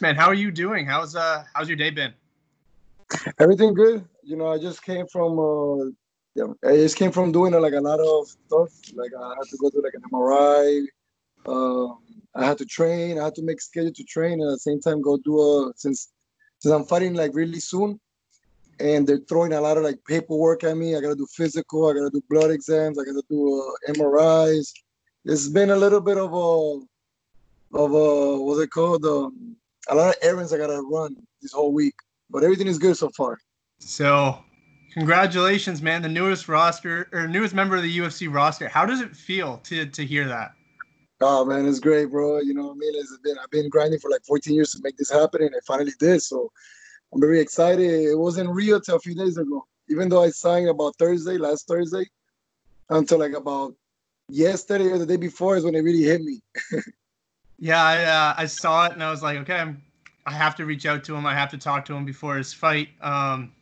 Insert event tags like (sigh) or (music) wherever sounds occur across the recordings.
man. How are you doing? How's uh how's your day been? Everything good. You know, I just came from uh yeah, I just came from doing uh, like a lot of stuff. Like I had to go to like an MRI. Um, I had to train. I had to make schedule to train and at the same time go do a since since I'm fighting like really soon, and they're throwing a lot of like paperwork at me. I gotta do physical. I gotta do blood exams. I gotta do uh, MRIs. It's been a little bit of a of a what's it called? Um, a lot of errands I gotta run this whole week, but everything is good so far. So, congratulations, man! The newest roster or newest member of the UFC roster. How does it feel to to hear that? Oh man, it's great, bro. You know what I mean? It's been I've been grinding for like 14 years to make this happen, and I finally did. So I'm very excited. It wasn't real till a few days ago. Even though I signed about Thursday, last Thursday, until like about yesterday or the day before is when it really hit me. (laughs) yeah, I uh, I saw it and I was like, okay, I'm, I have to reach out to him. I have to talk to him before his fight. Um,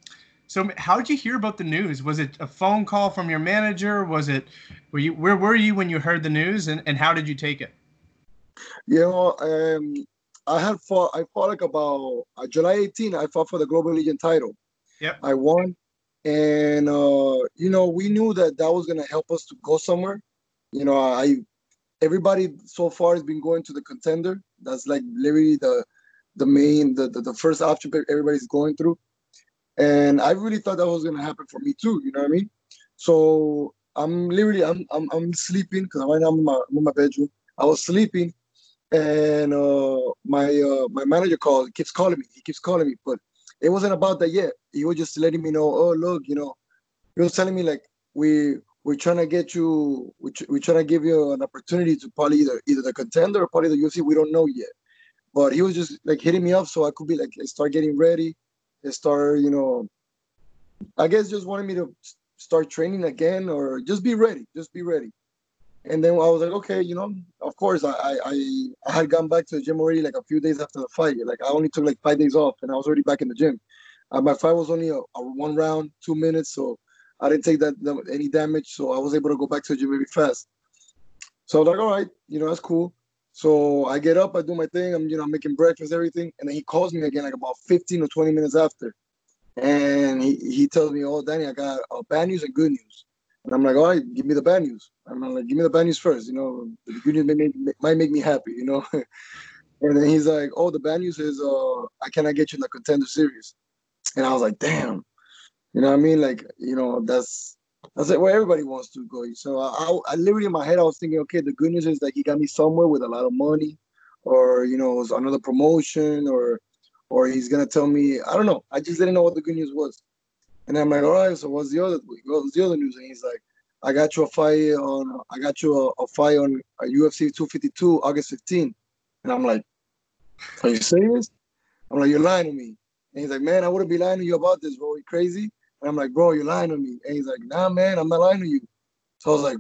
so how did you hear about the news? Was it a phone call from your manager? Was it were you where were you when you heard the news and, and how did you take it? You know, um, I had fought I fought like about uh, July 18, I fought for the Global Legion title. Yep. I won. And uh, you know, we knew that that was gonna help us to go somewhere. You know, I everybody so far has been going to the contender. That's like literally the the main the, the, the first option everybody's going through. And I really thought that was gonna happen for me too. You know what I mean? So I'm literally I'm I'm, I'm sleeping because right now I'm in, my, I'm in my bedroom. I was sleeping, and uh, my uh, my manager called keeps calling me. He keeps calling me, but it wasn't about that yet. He was just letting me know. Oh look, you know, he was telling me like we we're trying to get you. We we're trying to give you an opportunity to probably either either the contender or probably the UFC. We don't know yet, but he was just like hitting me up so I could be like start getting ready start, you know, I guess just wanted me to start training again or just be ready, just be ready. And then I was like, okay, you know, of course, I I I had gone back to the gym already like a few days after the fight. Like I only took like five days off, and I was already back in the gym. Uh, my fight was only a, a, one round, two minutes, so I didn't take that any damage. So I was able to go back to the gym very fast. So I was like, all right, you know, that's cool. So I get up, I do my thing, I'm you know making breakfast, everything, and then he calls me again like about 15 or 20 minutes after, and he, he tells me, "Oh, Danny, I got uh, bad news and good news." And I'm like, "All right, give me the bad news." I'm like, "Give me the bad news first, you know. The good news may make, might make me happy, you know." (laughs) and then he's like, "Oh, the bad news is uh, I cannot get you in the contender series," and I was like, "Damn." You know what I mean? Like, you know, that's I said, well, everybody wants to go. So I, I, I, literally in my head, I was thinking, okay, the good news is that he got me somewhere with a lot of money, or you know, was another promotion, or or he's gonna tell me, I don't know. I just didn't know what the good news was. And I'm like, all right, so what's the other what's the other news? And he's like, I got you a fight on, I got you a, a fight on uh, a UFC 252 August 15. And I'm like, are you serious? I'm like, you're lying to me. And he's like, man, I wouldn't be lying to you about this, bro. You crazy? And I'm like, bro, you're lying to me. And he's like, nah, man, I'm not lying to you. So I was like,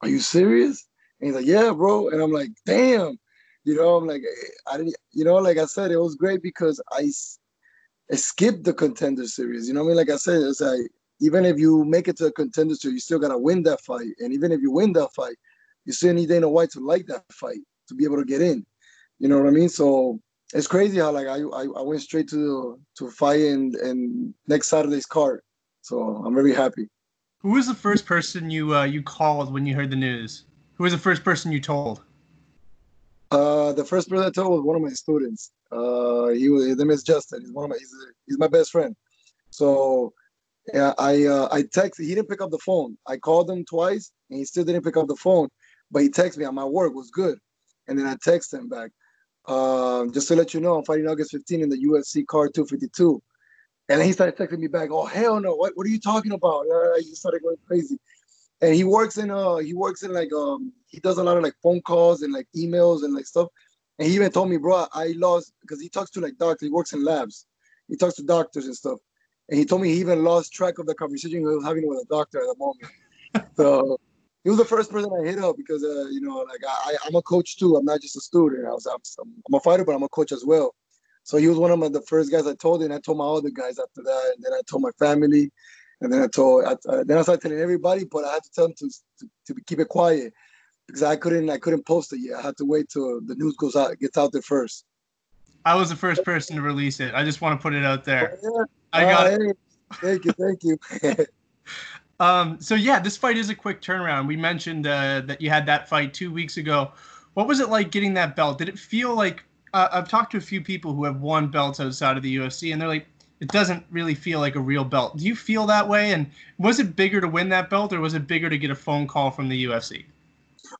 are you serious? And he's like, yeah, bro. And I'm like, damn. You know, I'm like, I didn't, you know, like I said, it was great because I, I skipped the contender series. You know what I mean? Like I said, it's like, even if you make it to a contender series, you still got to win that fight. And even if you win that fight, you still need Dana White to like that fight to be able to get in. You know what I mean? So it's crazy how like I I, I went straight to to fight and in next Saturday's card. So I'm very happy. Who was the first person you uh, you called when you heard the news? Who was the first person you told? Uh, the first person I told was one of my students. Uh, he was his name is Justin. He's one of my he's, he's my best friend. So yeah, I uh, I texted. He didn't pick up the phone. I called him twice, and he still didn't pick up the phone. But he texted me on my work was good, and then I texted him back. Uh, just to let you know, I'm fighting August 15 in the UFC card 252. And then he started texting me back, "Oh hell no! What what are you talking about?" Uh, he started going crazy. And he works in uh he works in like um he does a lot of like phone calls and like emails and like stuff. And he even told me, bro, I lost because he talks to like doctors. He works in labs. He talks to doctors and stuff. And he told me he even lost track of the conversation he was having with a doctor at the moment. so he was the first person I hit up because uh, you know, like I, I'm a coach too. I'm not just a student. I was I'm, I'm a fighter, but I'm a coach as well. So he was one of my, the first guys I told, and I told my other guys after that, and then I told my family, and then I told, I, uh, then I started telling everybody, but I had to tell them to, to, to keep it quiet because I couldn't, I couldn't post it yet. I had to wait till the news goes out, gets out there first. I was the first person to release it. I just want to put it out there. Oh, yeah. I got Uh, it. hey, Thank you, thank you. (laughs) Um, so yeah, this fight is a quick turnaround. We mentioned uh, that you had that fight two weeks ago. What was it like getting that belt? Did it feel like uh, I've talked to a few people who have won belts outside of the UFC, and they're like, it doesn't really feel like a real belt. Do you feel that way? And was it bigger to win that belt, or was it bigger to get a phone call from the UFC?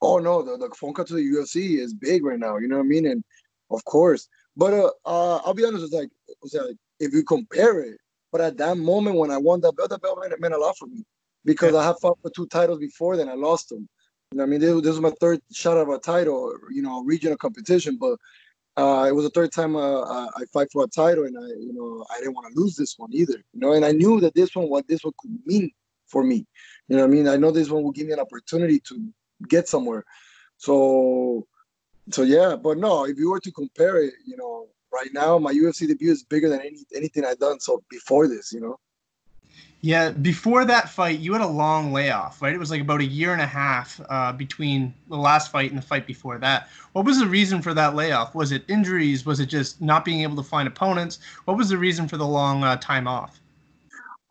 oh no, the, the phone call to the UFC is big right now. You know what I mean? And of course, but uh, uh I'll be honest. It's like, it's like if you compare it, but at that moment when I won that belt, that belt meant, meant a lot for me because I have fought for two titles before, then I lost them. You know, what I mean, this, this was my third shot of a title, you know, regional competition, but. Uh, it was the third time uh, I fight for a title, and I, you know, I didn't want to lose this one either. You know, and I knew that this one, what this one could mean for me. You know, I mean, I know this one will give me an opportunity to get somewhere. So, so yeah, but no, if you were to compare it, you know, right now my UFC debut is bigger than any anything I've done. So before this, you know, Yeah, before that fight, you had a long layoff, right? It was like about a year and a half uh, between the last fight and the fight before that. What was the reason for that layoff? Was it injuries? Was it just not being able to find opponents? What was the reason for the long uh, time off?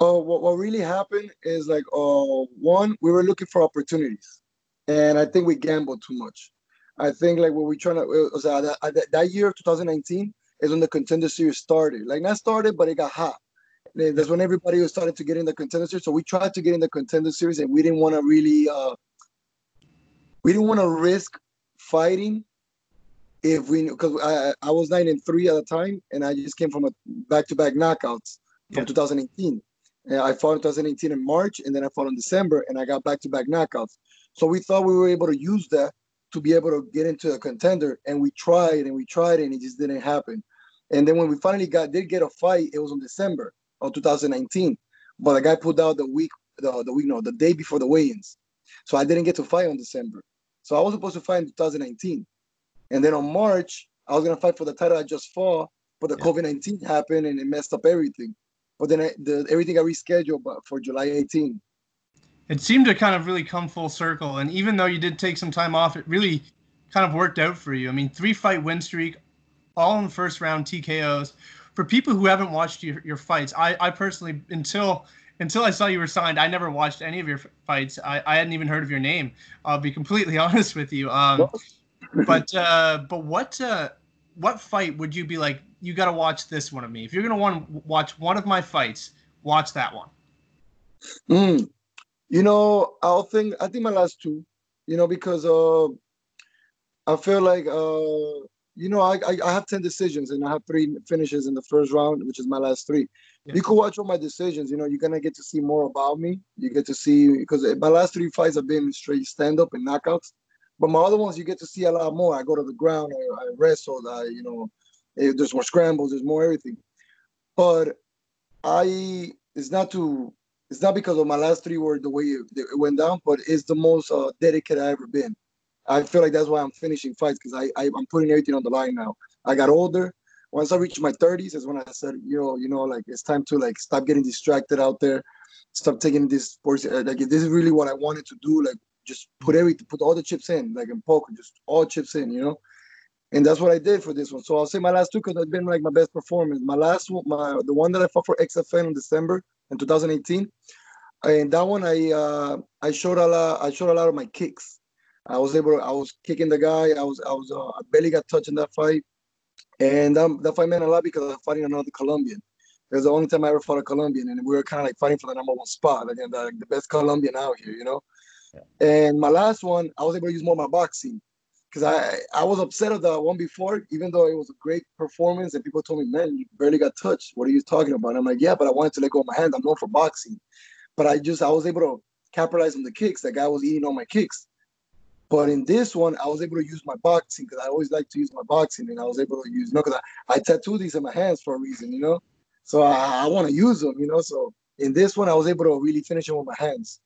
uh, what what really happened is like, uh, one, we were looking for opportunities, and I think we gambled too much. I think like when we trying to was, that, that that year, 2019, is when the contender series started. Like not started, but it got hot. That's when everybody was started to get in the contender series. So we tried to get in the contender series, and we didn't want to really, uh, we didn't want to risk fighting if we because I I was nine and three at the time, and I just came from a back-to-back knockouts from Yeah. 2018. And I fought in 2018 in March, and then I fought in December, and I got back-to-back knockouts. So we thought we were able to use that to be able to get into a contender, and we tried and we tried, and it just didn't happen. And then when we finally got did get a fight, it was in December of 2019. But the guy pulled out the week, the, the week, no, the day before the weigh-ins. So I didn't get to fight on December. So I was supposed to fight in 2019. And then on March, I was gonna fight for the title I just fought, but the Yeah. COVID 19 happened and it messed up everything. But then I, the, everything got rescheduled but for July 18. It seemed to kind of really come full circle. And even though you did take some time off, it really kind of worked out for you. I mean, three fight win streak, all in the first round TKOs. For people who haven't watched your, your fights, I, I personally, until until I saw you were signed, I never watched any of your fights. I, I hadn't even heard of your name. I'll be completely (laughs) honest with you. Um, (clears throat) but uh, but what uh, what fight would you be like? You got to watch this one of me. If you're gonna want to watch one of my fights, watch that one. Mm. You know, I'll think I think my last two, you know, because uh I feel like uh you know, I, I I have 10 decisions and I have three finishes in the first round, which is my last three. Yeah. You can watch all my decisions, you know, you're gonna get to see more about me. You get to see because my last three fights have been straight stand-up and knockouts. But my other ones you get to see a lot more. I go to the ground, I, I wrestled, I, you know, eh, there's more scrambles, there's more everything. But I it's not to it's not because of my last three were the way it, it went down, but it's the most uh, dedicated I ever been. I feel like that's why I'm finishing fights because I, I I'm putting everything on the line now. I got older. Once I reached my 30s, is when I said, you know, you know, like it's time to like stop getting distracted out there, stop taking this sports. uh, Like this is really what I wanted to do, like just put everything, put all the chips in, like in poker, just all chips in, you know. And that's what I did for this one. So I'll say my last two because it's been like my best performance. My last one, my the one that I fought for XFN in December in 2018, and that one I uh, I showed a lot. I showed a lot of my kicks. I was able. I was kicking the guy. I was. I was. Uh, I barely got touched in that fight, and um, that fight meant a lot because I was fighting another Colombian. It was the only time I ever fought a Colombian, and we were kind of like fighting for the number one spot, like the, the best Colombian out here, you know. And my last one, I was able to use more of my boxing because I I was upset of the one before, even though it was a great performance, and people told me, "Man, you barely got touched. What are you talking about?" And I'm like, "Yeah, but I wanted to let go of my hand. I'm known for boxing, but I just I was able to capitalize on the kicks. That guy was eating all my kicks." But in this one, I was able to use my boxing because I always like to use my boxing, and I was able to use, you know, because I, I tattooed these in my hands for a reason, you know. So I, I want to use them, you know. So in this one, I was able to really finish it with my hands.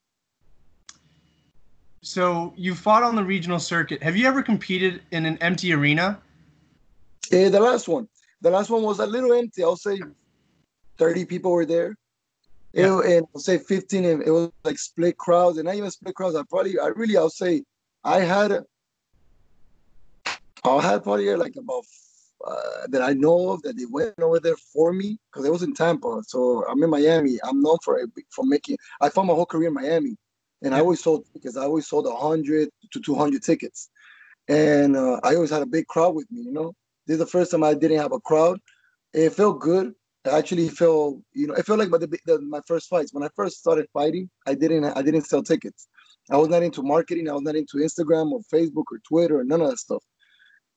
So you fought on the regional circuit. Have you ever competed in an empty arena? Eh, the last one, the last one was a little empty. I'll say 30 people were there. It- Yeah. and I'll say 15, and it was like split crowds, and not even split crowds. I probably, I really, I'll say, I had, I had probably like about uh, that I know of that they went over there for me because it was in Tampa. So I'm in Miami. I'm known for for making. I found my whole career in Miami, and I always sold because I always sold 100 to 200 tickets, and uh, I always had a big crowd with me. You know, this is the first time I didn't have a crowd. It felt good. I actually felt, you know, it felt like my, the, the, my first fights. When I first started fighting, I didn't I didn't sell tickets. I was not into marketing. I was not into Instagram or Facebook or Twitter or none of that stuff.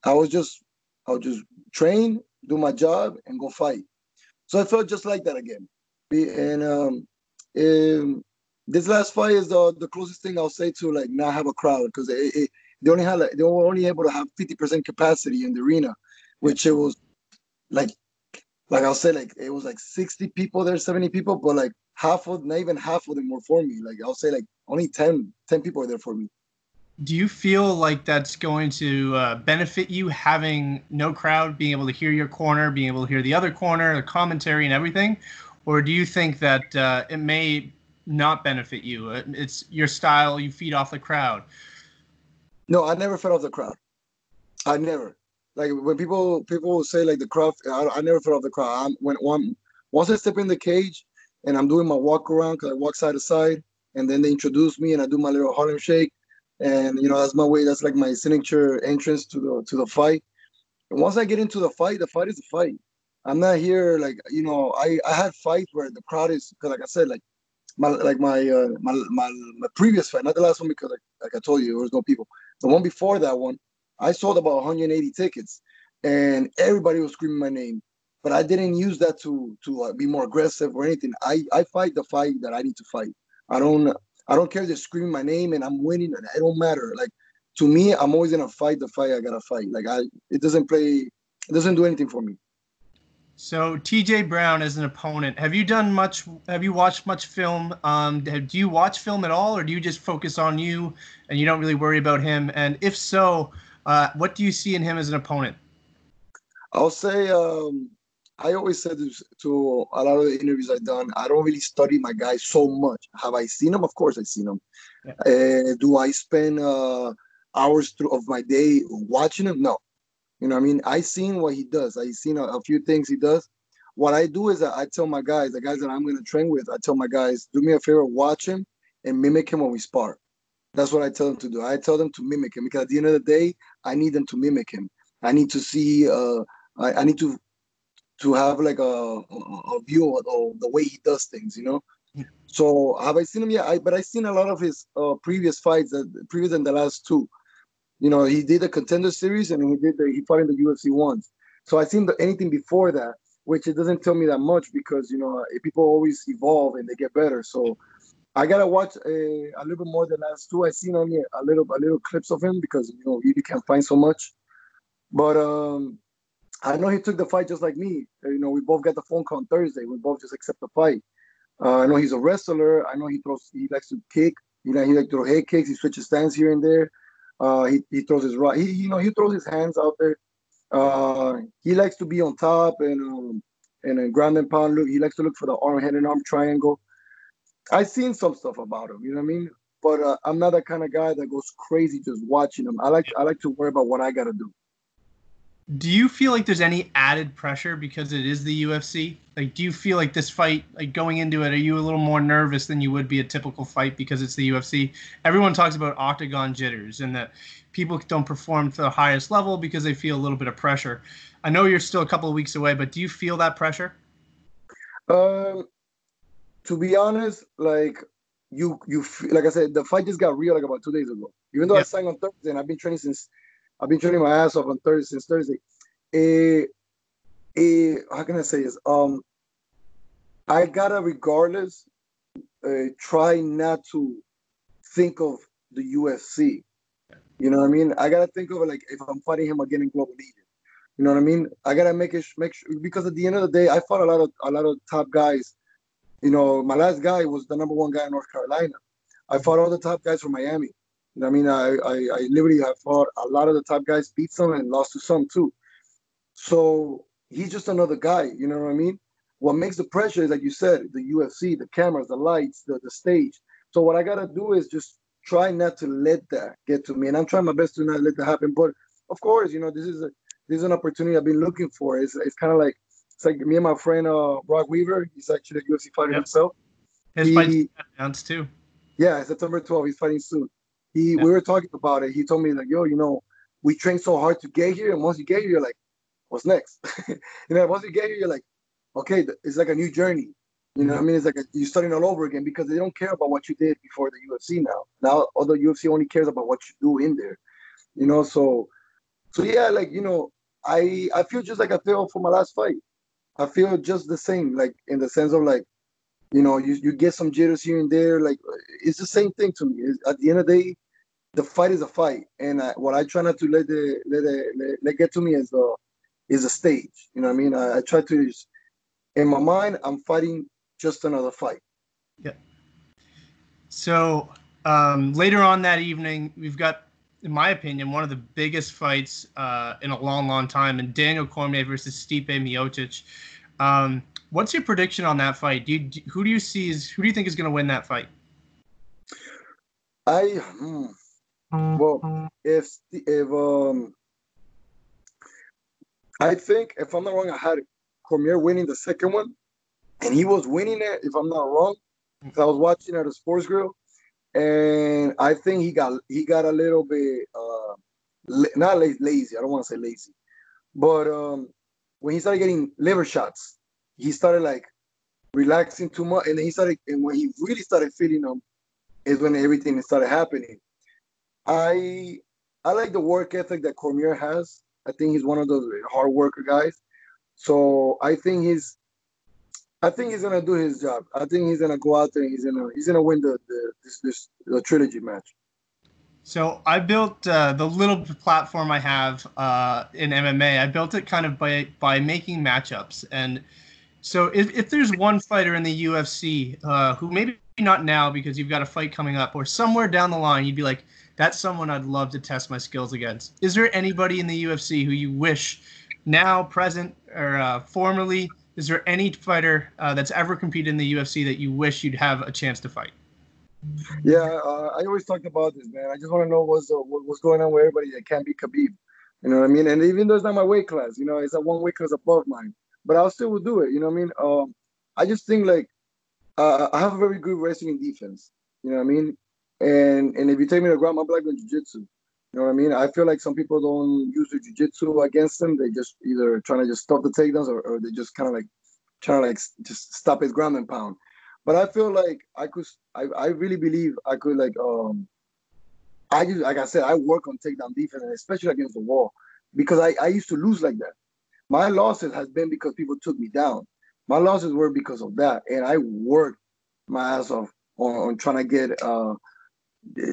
I was just I would just train, do my job, and go fight. So I felt just like that again. And um, um this last fight is the, the closest thing I'll say to like not have a crowd because they only had like, they were only able to have 50% capacity in the arena, which it was like like I'll say like it was like 60 people there, 70 people, but like half of not even half of them were for me. Like I'll say like only 10, 10 people are there for me. Do you feel like that's going to uh, benefit you having no crowd, being able to hear your corner, being able to hear the other corner, the commentary, and everything? Or do you think that uh, it may not benefit you? Uh, it's your style, you feed off the crowd. No, I never fed off the crowd. I never. Like when people people say like the crowd, I, I never fed off the crowd. I'm, when one once I step in the cage and I'm doing my walk around because I walk side to side, and then they introduce me and I do my little Harlem shake and you know that's my way. That's like my signature entrance to the to the fight. And once I get into the fight, the fight is a fight. I'm not here like you know. I I had fights where the crowd is because like I said like my like my uh, my, my my previous fight, not the last one because like, like I told you there was no people. The one before that one, I sold about 180 tickets, and everybody was screaming my name. But I didn't use that to to uh, be more aggressive or anything. I I fight the fight that I need to fight. I don't I don't care if They scream my name and I'm winning. And it don't matter. Like to me, I'm always gonna fight the fight I gotta fight. Like I, it doesn't play. It doesn't do anything for me. So TJ Brown as an opponent, have you done much? Have you watched much film? Um, do you watch film at all, or do you just focus on you and you don't really worry about him? And if so, uh, what do you see in him as an opponent? I'll say um, I always said this to a lot of the interviews I've done. I don't really study my guys so much. Have I seen them? Of course, I've seen them. Yeah. Uh, do I spend uh, hours through of my day watching him? No. You know, I mean, I seen what he does. I seen a, a, few things he does. What I do is I, I tell my guys, the guys that I'm going to train with, I tell my guys, do me a favor, watch him and mimic him when we spar. That's what I tell them to do. I tell them to mimic him because at the end of the day, I need them to mimic him. I need to see. Uh, I, I need to to have like a, a view of, of, the way he does things, you know. So have I seen him? Yeah, I, but I've seen a lot of his uh, previous fights, that previous than the last two. You know, he did the contender series and he did the, he fought in the UFC once. So I seen the, anything before that, which it doesn't tell me that much because you know people always evolve and they get better. So I gotta watch a, a little bit more than last two. I seen only a little a little clips of him because you know you can't find so much. But um, I know he took the fight just like me. You know, we both got the phone call on Thursday. We both just accept the fight. Uh, I know he's a wrestler. I know he throws. He likes to kick. You know, he likes to throw head kicks. He switches stands here and there. Uh, he, he throws his right. He you know he throws his hands out there. Uh, he likes to be on top and um, and a ground and pound look. He likes to look for the arm, head, and arm triangle. I've seen some stuff about him. You know what I mean? But uh, I'm not that kind of guy that goes crazy just watching him. I like I like to worry about what I got to do. Do you feel like there's any added pressure because it is the UFC? Like, do you feel like this fight, like going into it, are you a little more nervous than you would be a typical fight because it's the UFC? Everyone talks about octagon jitters and that people don't perform to the highest level because they feel a little bit of pressure. I know you're still a couple of weeks away, but do you feel that pressure? Um, to be honest, like you, you, like I said, the fight just got real like about two days ago. Even though yeah. I signed on Thursday and I've been training since I've been training my ass off on Thursday since Thursday. Eh, eh, how can I say this? Um, I gotta, regardless, uh, try not to think of the UFC. You know what I mean? I gotta think of it like if I'm fighting him again in Global Legion. You know what I mean? I gotta make it make sure because at the end of the day, I fought a lot of a lot of top guys. You know, my last guy was the number one guy in North Carolina. I fought all the top guys from Miami. I mean, I, I, I literally have fought a lot of the top guys, beat some and lost to some too. So he's just another guy, you know what I mean? What makes the pressure is, like you said, the UFC, the cameras, the lights, the, the stage. So what I gotta do is just try not to let that get to me, and I'm trying my best to not let that happen. But of course, you know, this is a this is an opportunity I've been looking for. It's it's kind of like it's like me and my friend uh, Brock Weaver. He's actually a UFC fighter yep. himself. His he, fight announced too. Yeah, September 12th. He's fighting soon. He yeah. we were talking about it. He told me like, yo, you know, we train so hard to get here, and once you get here, you're like, what's next? (laughs) and then once you get here, you're like, okay, it's like a new journey. You know, I mm-hmm. mean, it's like a, you're starting all over again because they don't care about what you did before the UFC now. Now, although UFC only cares about what you do in there, you know. So, so yeah, like you know, I I feel just like I feel for my last fight. I feel just the same, like in the sense of like, you know, you, you get some jitters here and there. Like it's the same thing to me. It's, at the end of the day, the fight is a fight, and I, what I try not to let the let the let, let get to me is a is a stage. You know what I mean? I, I try to, just, in my mind, I'm fighting just another fight. Yeah. So um, later on that evening, we've got, in my opinion, one of the biggest fights uh, in a long, long time, and Daniel Cormier versus Stipe Miocic. Um, what's your prediction on that fight? Do you, do, who do you see is who do you think is going to win that fight? I hmm, well, if if um, I think if I'm not wrong, I had Cormier winning the second one and he was winning it, if I'm not wrong. I was watching at a sports grill, and I think he got he got a little bit uh, not lazy. I don't want to say lazy, but um, when he started getting liver shots, he started like relaxing too much, and then he started. And when he really started feeling them, is when everything started happening. I I like the work ethic that Cormier has. I think he's one of those hard worker guys. So I think he's I think he's gonna do his job. I think he's gonna go out there. he's gonna he's gonna win the the this, this the trilogy match. So I built uh, the little platform I have uh, in MMA. I built it kind of by by making matchups, and so if, if there's one fighter in the UFC uh, who maybe not now because you've got a fight coming up, or somewhere down the line, you'd be like, that's someone I'd love to test my skills against. Is there anybody in the UFC who you wish now, present, or uh, formerly is there any fighter uh, that's ever competed in the UFC that you wish you'd have a chance to fight? Yeah, uh, I always talked about this, man. I just want to know what's uh, what's going on with everybody that can't be Khabib. You know what I mean? And even though it's not my weight class, you know, it's a one weight class above mine, but I still would do it. You know what I mean? Um, I just think like uh, I have a very good wrestling defense. You know what I mean? And and if you take me to ground, I'm black in jiu-jitsu. You know what I mean? I feel like some people don't use the jiu-jitsu against them. They just either trying to just stop the takedowns or, or they just kind of like trying to like just stop his ground and pound. But I feel like I could, I, I really believe I could like, um, I just, like I said, I work on takedown defense, especially against the wall, because I, I used to lose like that. My losses has been because people took me down. My losses were because of that, and I worked my ass off on, on trying to get, uh,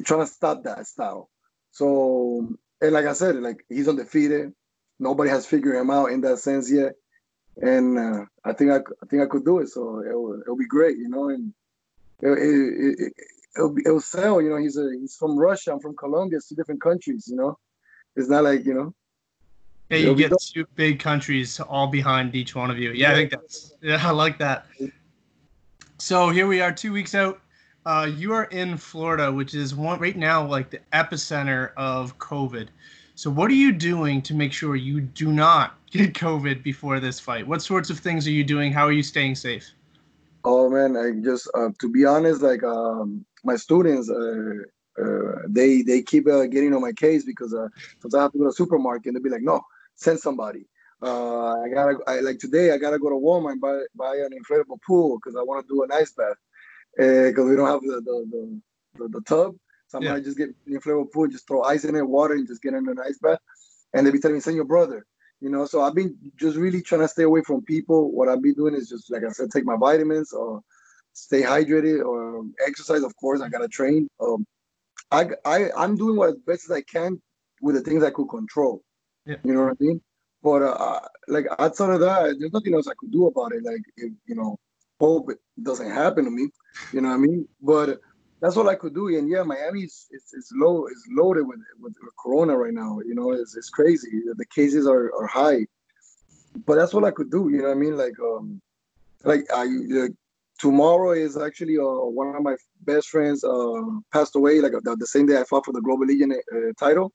trying to stop that style. So, and like I said, like he's undefeated. Nobody has figured him out in that sense yet, and uh, I think I, I think I could do it. So it'll, it'll be great, you know, and it, it, it, it'll be, it'll sell. You know, he's a he's from Russia. I'm from Colombia. It's two different countries. You know, it's not like you know. Yeah, you get two big countries all behind each one of you. Yeah, I think that's yeah, (laughs) I like that. So here we are, two weeks out uh, you are in Florida, which is one right now like the epicenter of COVID. So, what are you doing to make sure you do not (laughs) get COVID before this fight? What sorts of things are you doing? How are you staying safe? Oh man, I just uh, to be honest, like um, my students, uh, uh, they they keep uh, getting on my case because uh, sometimes I have to go to the supermarket and they'll be like, no, send somebody. Uh, I gotta I, like today I gotta go to Walmart and buy buy an inflatable pool because I want to do an ice bath because uh, we don't have the the, the, the, the tub. So I'm yeah. just get inflatable pool, just throw ice in it, water, and just get in an ice bath. And they be telling me, send your brother. You know, so I've been just really trying to stay away from people. What I've been doing is just like I said, take my vitamins or stay hydrated or exercise. Of course, I gotta train. Um, I I I'm doing what as best as I can with the things I could control. Yeah. You know what I mean? But uh, like outside of that, there's nothing else I could do about it. Like if you know, hope it doesn't happen to me. You know what I mean? But that's all I could do. And yeah, Miami is it's, it's low, it's loaded with, with, Corona right now. You know, it's, it's crazy. The cases are, are high. But that's all I could do. You know what I mean? Like um, like I tomorrow is actually uh, one of my best friends uh, passed away. Like the, the, same day I fought for the Global Legion uh, title,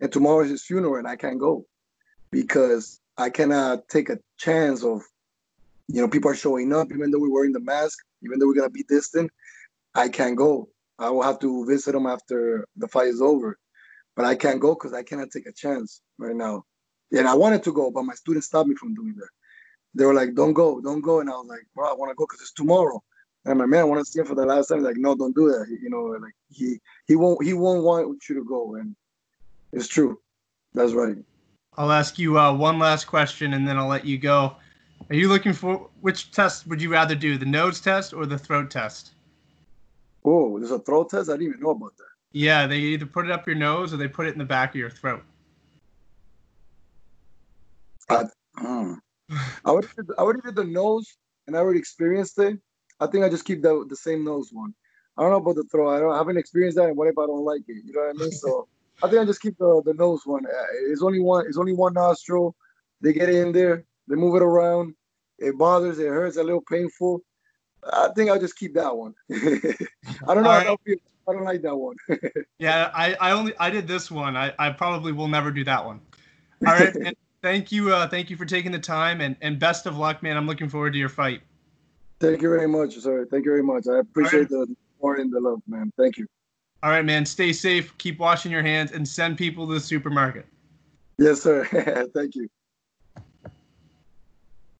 and tomorrow is his funeral, and I can't go. because I cannot take a chance of, you know, people are showing up even though we're wearing the mask, even though we're gonna be distant. I can't go. I will have to visit them after the fight is over, but I can't go because I cannot take a chance right now. And I wanted to go, but my students stopped me from doing that. They were like, "Don't go, don't go," and I was like, "Bro, I want to go because it's tomorrow." And my man, I want to see him for the last time. Like, no, don't do that. You know, like he he won't he won't want you to go, and it's true. That's right. I'll ask you uh, one last question, and then I'll let you go. Are you looking for which test would you rather do, the nose test or the throat test? Oh, there's a throat test. I didn't even know about that. Yeah, they either put it up your nose or they put it in the back of your throat. I, uh, I would I would do the nose, and I already experienced it. I think I just keep the the same nose one. I don't know about the throat. I don't I haven't experienced that. And what if I don't like it? You know what I mean? So I think I just keep the, the nose one. Uh, it's only one. It's only one nostril. They get in there. They move it around. It bothers. It hurts. A little painful. I think I'll just keep that one. (laughs) I don't know. Right. I, don't feel, I don't like that one. (laughs) yeah, I, I only I did this one. I, I probably will never do that one. All right. (laughs) thank you. Uh, thank you for taking the time and, and best of luck, man. I'm looking forward to your fight. Thank you very much, sir. Thank you very much. I appreciate right. the support and the love, man. Thank you. All right, man. Stay safe. Keep washing your hands and send people to the supermarket. Yes, sir. Thank you.